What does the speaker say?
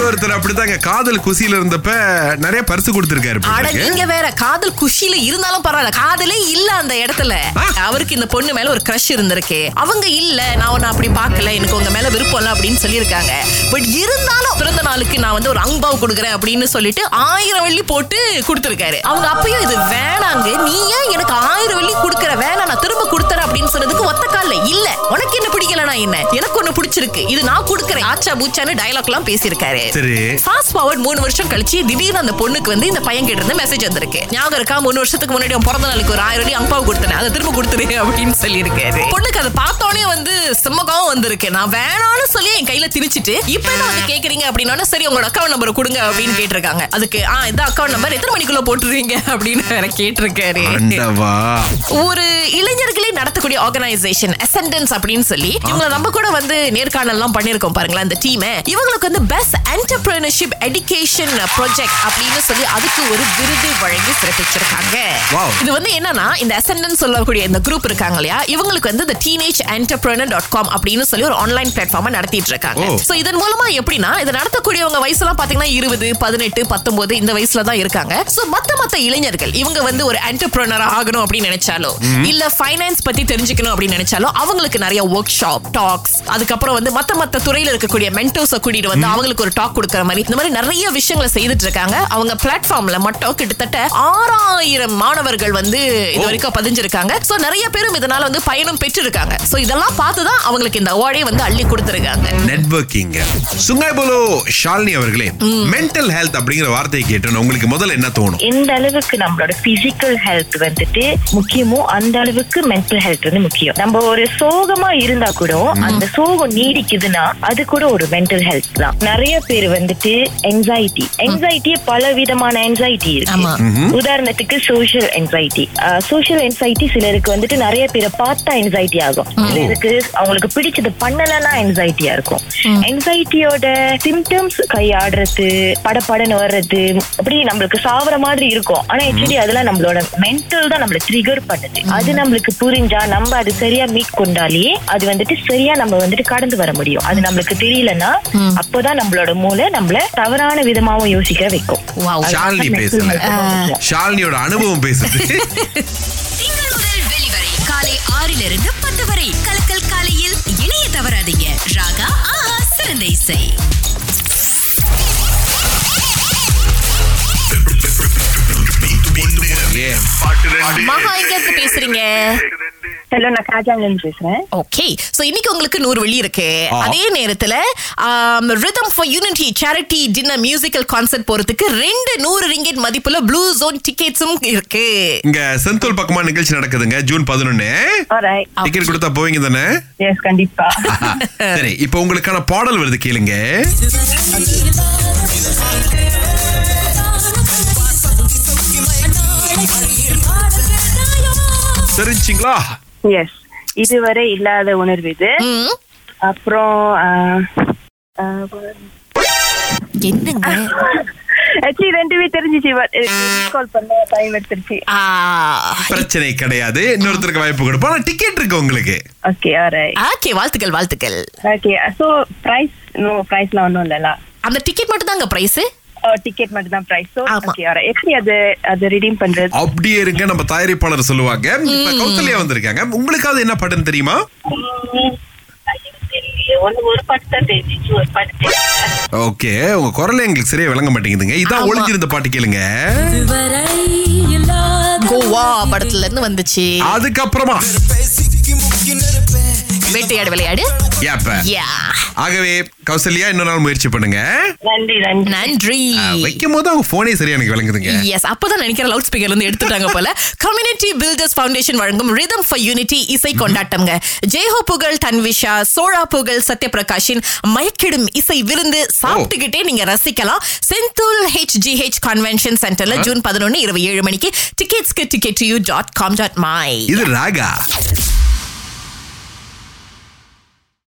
ஒருத்தர் அப்படித்தாங்க காதல் குசியில இருந்தப்ப நிறைய பரிசு கொடுத்திருக்காரு அட. நீங்க வேற காதல் குஷியில இருந்தாலும் பரவாயில்ல. காதலே இல்ல அந்த இடத்துல. அவருக்கு இந்த பொண்ணு மேல ஒரு கிரஷ் இருந்திருக்கு. அவங்க இல்ல நான் உன்னை அப்படி பார்க்கல எனக்கு உங்க மேல விருப்பம் இல்ல அப்படின்னு சொல்லியிருக்காங்க. பட் இருந்தாலும் பிறந்த நாளுக்கு நான் வந்து ஒரு அங்பாவ் கொடுக்குறேன் அப்படின்னு சொல்லிட்டு ஆயிரம் வெள்ளி போட்டு கொடுத்திருக்காரு. அவங்க அப்பயும் இது வேணாங்க. நீ ஏன் எனக்கு ஆயிரம் வெள்ளி கொடுக்குற? வேணாம் நான் திரும்ப கொடுத்துறேன் அப்படின்னு சொன்னதுக்கு ஒத்த கால்ல இல்ல உனக்கு என்ன பிடிக்கலனா என்ன? எனக்கு ஒண்ணு பிடிச்சிருக்கு. இது நான் கொடுக்குறேன். ஆச்சா பூச்சான்னு டயலாக் எல்லாம் பேசியிருக்காரு. சரி. ஃபாஸ்ட் ஃபார்வர்ட் மூணு வருஷம் கழிச்சு திடீர்னு அந்த பொண்ணுக்கு வந்து இந்த பையன் கிட்ட இருந்து மெசேஜ் வந்திருக்கு. ஞாபகம் இருக்கா? மூணு வருஷத்துக்கு முன்னாடி பிறந்த நாளுக்கு ஒரு ஆயிரம் ரூபாய் அங்காவு கொடுத்தேன். அதை திரும்ப கொடுத்துரு அப்படின்னு சொல்லியிருக்காரு. பொண்ணுக்கு அதை பார்த்தோன்னே வந்து சிம்மகம் வந்திருக்கு. நான் வேணாம்னு சொல்லி என் கையில திணிச்சிட்டு இப்ப என்ன வந்து கேக்குறீங்க அப்படின்னா சரி உங்களோட அக்கௌண்ட் நம்பர் கொடுங்க அப்படின்னு கேட்டிருக்காங்க. அதுக்கு ஆ இந்த அக்கௌண்ட் நம்பர் எத்தனை மணிக்குள்ள போட்டுருவீங்க? அப்படின்னு வேற கேட்டிருக்காரு. ஒரு இளைஞர்களே நடத்தக்கூடிய ஆர்கனைசேஷன் அசெண்டன்ஸ் அப்படின்னு சொல்லி இவங்க நம்ம கூட வந்து நேர்காணல் எல்லாம் பண்ணிருக்கோம் பாருங்களேன் அந்த டீம் இவங்களுக்கு வந்து பெஸ்ட் என்டர்பிரினர்ஷிப் எடுகேஷன் ப்ராஜெக்ட் அப்படின்னு சொல்லி அதுக்கு ஒரு விருது வழங்கி சிறப்பிச்சிருக்காங்க. இது வந்து என்னன்னா இந்த அசெண்டன்ஸ் சொல்லக்கூடிய இந்த குரூப் இருக்காங்க இல்லையா இவங்களுக்கு வந்து இந்த டீனேஜ் என்டர்பிரினர் டாட் காம் அப்படின்னு சொல்லி ஒரு ஆன்லைன் பிளாட்ஃபார்ம் நடத்திட்டு இருக்காங்க. ஓ. சோ இதன் மூலமா எப்படின்னா இதை நடத்தக்கூடியவங்க வயசுலாம் பாத்தீங்கன்னா இருபது பதினெட்டு பத்தொன்பது இந்த வயசுல தான் இருக்காங்க. சோ மத்த மத்த இளைஞர்கள் இவங்க வந்து ஒரு என்டர்பிரினர் ஆகணும் அப்படின்னு நினைச்சாலோ இல்ல ஃபைனான்ஸ் பத்தி தெரிஞ்சுக்கணும் அப்படின்னு நினைச்சாலோ அவங்களுக்கு நிறைய ஒர்க் ஷாப் டாக்ஸ் அதுக்கப்புறம் வந்து மத்த மத்த துறையில இருக்கக்கூடிய மென்டோஸ கூட்டிட்டு வந்து அவங்களுக்கு ஒரு டாக் கொடுக்கற மாதிரி இந்த மாதிரி நிறைய விஷயங்களை செய்துட்டு இருக்காங்க. அவங்க பிளாட்ஃபார்ம்ல மட்டும் கிட்டத்தட்ட ஆறாயிரம் மாணவர்கள் வந்து இது வரைக்கும் பதிஞ்சிருக்காங்க. சோ நிறைய பேரும் இதனால வந்து பயணம் பெற்றிருக்காங்க. சோ இதெல்லாம் பார்த்து தான் அவங்களுக்கு இந்த அவார்டே வந்து அள்ளி கொடுத்திருக்காங்க. நெட்வொர்க்கிங் சுங்காய்போலோ ஷாலினி அவர்களே மென்டல் ஹெல்த் அப்படிங்கிற வார்த்தையை கேட்டோன்னு உங்களுக்கு முதல்ல என்ன தோணும்? எந்த அளவுக்கு நம்மளோட பிசிக்கல் ஹெல்த் வந்துட்டு முக்கியமோ அந்த அளவுக்கு மென்டல் ஹெல்த் வந்து முக்கியம். நம்ம ஒரு சோகமா இருந்தா கூட அந்த சோகம் நீடிக்குதுன்னா அது கூட ஒரு மென்டல் ஹெல்த் தான். நிறைய பேர் வந்துட்டு என்சைட்டி என்சைட்டி பல விதமான என்சைட்டி. இருக்கு. உதாரணத்துக்கு சோஷியல் என்சைட்டி சோஷியல் என்சைட்டி சிலருக்கு வந்துட்டு நிறைய பேரை பார்த்தா என்சைட்டி ஆகும். சிலருக்கு அவங்களுக்கு பிடிச்சது பண்ணலன்னா என்சைட்டியா இருக்கும். என்சைட்டியோட சிம்டம்ஸ் கையாடுறது படபடன்னு வர்றது அப்படி நம்மளுக்கு சாவற மாதிரி இருக்கும். ஆனா ஆக்சுவலி அதெல்லாம் நம்மளோட மென்டல் தான் நம்மள ட்ரிகர் பண்ணுது. அது நம்மளுக்கு புரிஞ்சா நம்ம அது சரியா மீட் கொண்டாலே அது வந்துட்டு சரியா நம்ம வந்துட்டு கடந்து வர முடியும். அது நம்மளுக்கு தெரியலன்னா அப்போதான் நம்மளோட மூளை நம்மள தவறான விதமாவும் யோசிக்க வைக்கும். ஷாலினியோட அனுபவம் பேசுது. காலை ஆறிலிருந்து பத்து வரை. கலக்கல் காலையில் இணைய தவறாதீங்க. ராகா ஆஹா சிறந்த இசை. மகா எங்க இருந்து பேசுறீங்க? ஹலோ நான் இருந்து பேசுறேன். ஓகே சோ இன்னைக்கு உங்களுக்கு நூறு வெள்ளி இருக்கு. அதே நேரத்துல rhythm for unity charity dinner musical concert போறதுக்கு ரெண்டு நூறு ரிங்கெட் மதிப்புல ப்ளூ ஜோன் டிக்கெட்ஸும் இருக்கு. இங்க செந்தூல் பக்கமா நிகழ்ச்சி நடக்குதுங்க ஜூன் பதினொன்னு. டிக்கெட் கொடுத்தா போவீங்க தானே? எஸ் கண்டிப்பா. சரி இப்போ உங்களுக்கான பாடல் வருது கேளுங்க. தெரிஞ்சிங்களா? எஸ் இதுவரை இல்லாத உணர்வு இது. அப்புறம் என்னங்க? பிரச்சனை கிடையாது. இன்னொருத்தருக்கு வாய்ப்பு கொடுப்போம். டிக்கெட் இருக்கு உங்களுக்கு. ஓகே வாழ்த்துக்கள் வாழ்த்துக்கள். ஓகே சோ பிரைஸ் நோ பிரைஸ்லாம் ஒன்றும் இல்லல அந்த டிக்கெட் மட்டும் தாங்க பிரைஸ் டிக்கெட் மட்டும் தான் பிரைஸ். ஓகே எப்படி அது அது ரிடீம் பண்றது? அப்படியே இருங்க நம்ம தயாரிப்பாளர் சொல்லுவாங்க. இப்ப கௌசல்யா வந்திருக்காங்க. உங்களுக்கு அது என்ன பாட்டுன்னு தெரியுமா. ஓகே உங்க குரல் எங்களுக்கு சரியா விளங்க மாட்டேங்குதுங்க. இதான். ஒளிஞ்சிருந்த பாட்டு கேளுங்க. கோவா படத்துல இருந்து வந்துச்சு. அதுக்கப்புறமா. வேட்டையாடு விளையாடு. ஆகவே கௌசல்யா இன்னொரு நாள் முயற்சி பண்ணுங்க. நன்றி நன்றி. வைக்கும் போது அவங்க போனே சரியா எனக்கு விளங்குதுங்க. எஸ் அப்பதான் நினைக்கிற லவுட் ஸ்பீக்கர்ல இருந்து எடுத்துட்டாங்க போல. கம்யூனிட்டி பில்டர்ஸ் ஃபவுண்டேஷன் வழங்கும் ரிதம் ஃபார் யூனிட்டி இசை கொண்டாட்டம்ங்க. ஜெயஹோ புகழ் தன்விஷா சோழா புகழ் சத்யபிரகாஷின் மயக்கிடும் இசை விருந்து சாப்பிட்டுக்கிட்டே நீங்க ரசிக்கலாம். Sentul H G H convention சென்டர்ல ஜூன் பதினொன்னு இரவு ஏழு மணிக்கு டிக்கெட்ஸ்க்கு ticket U dot com dot my இது ராகா.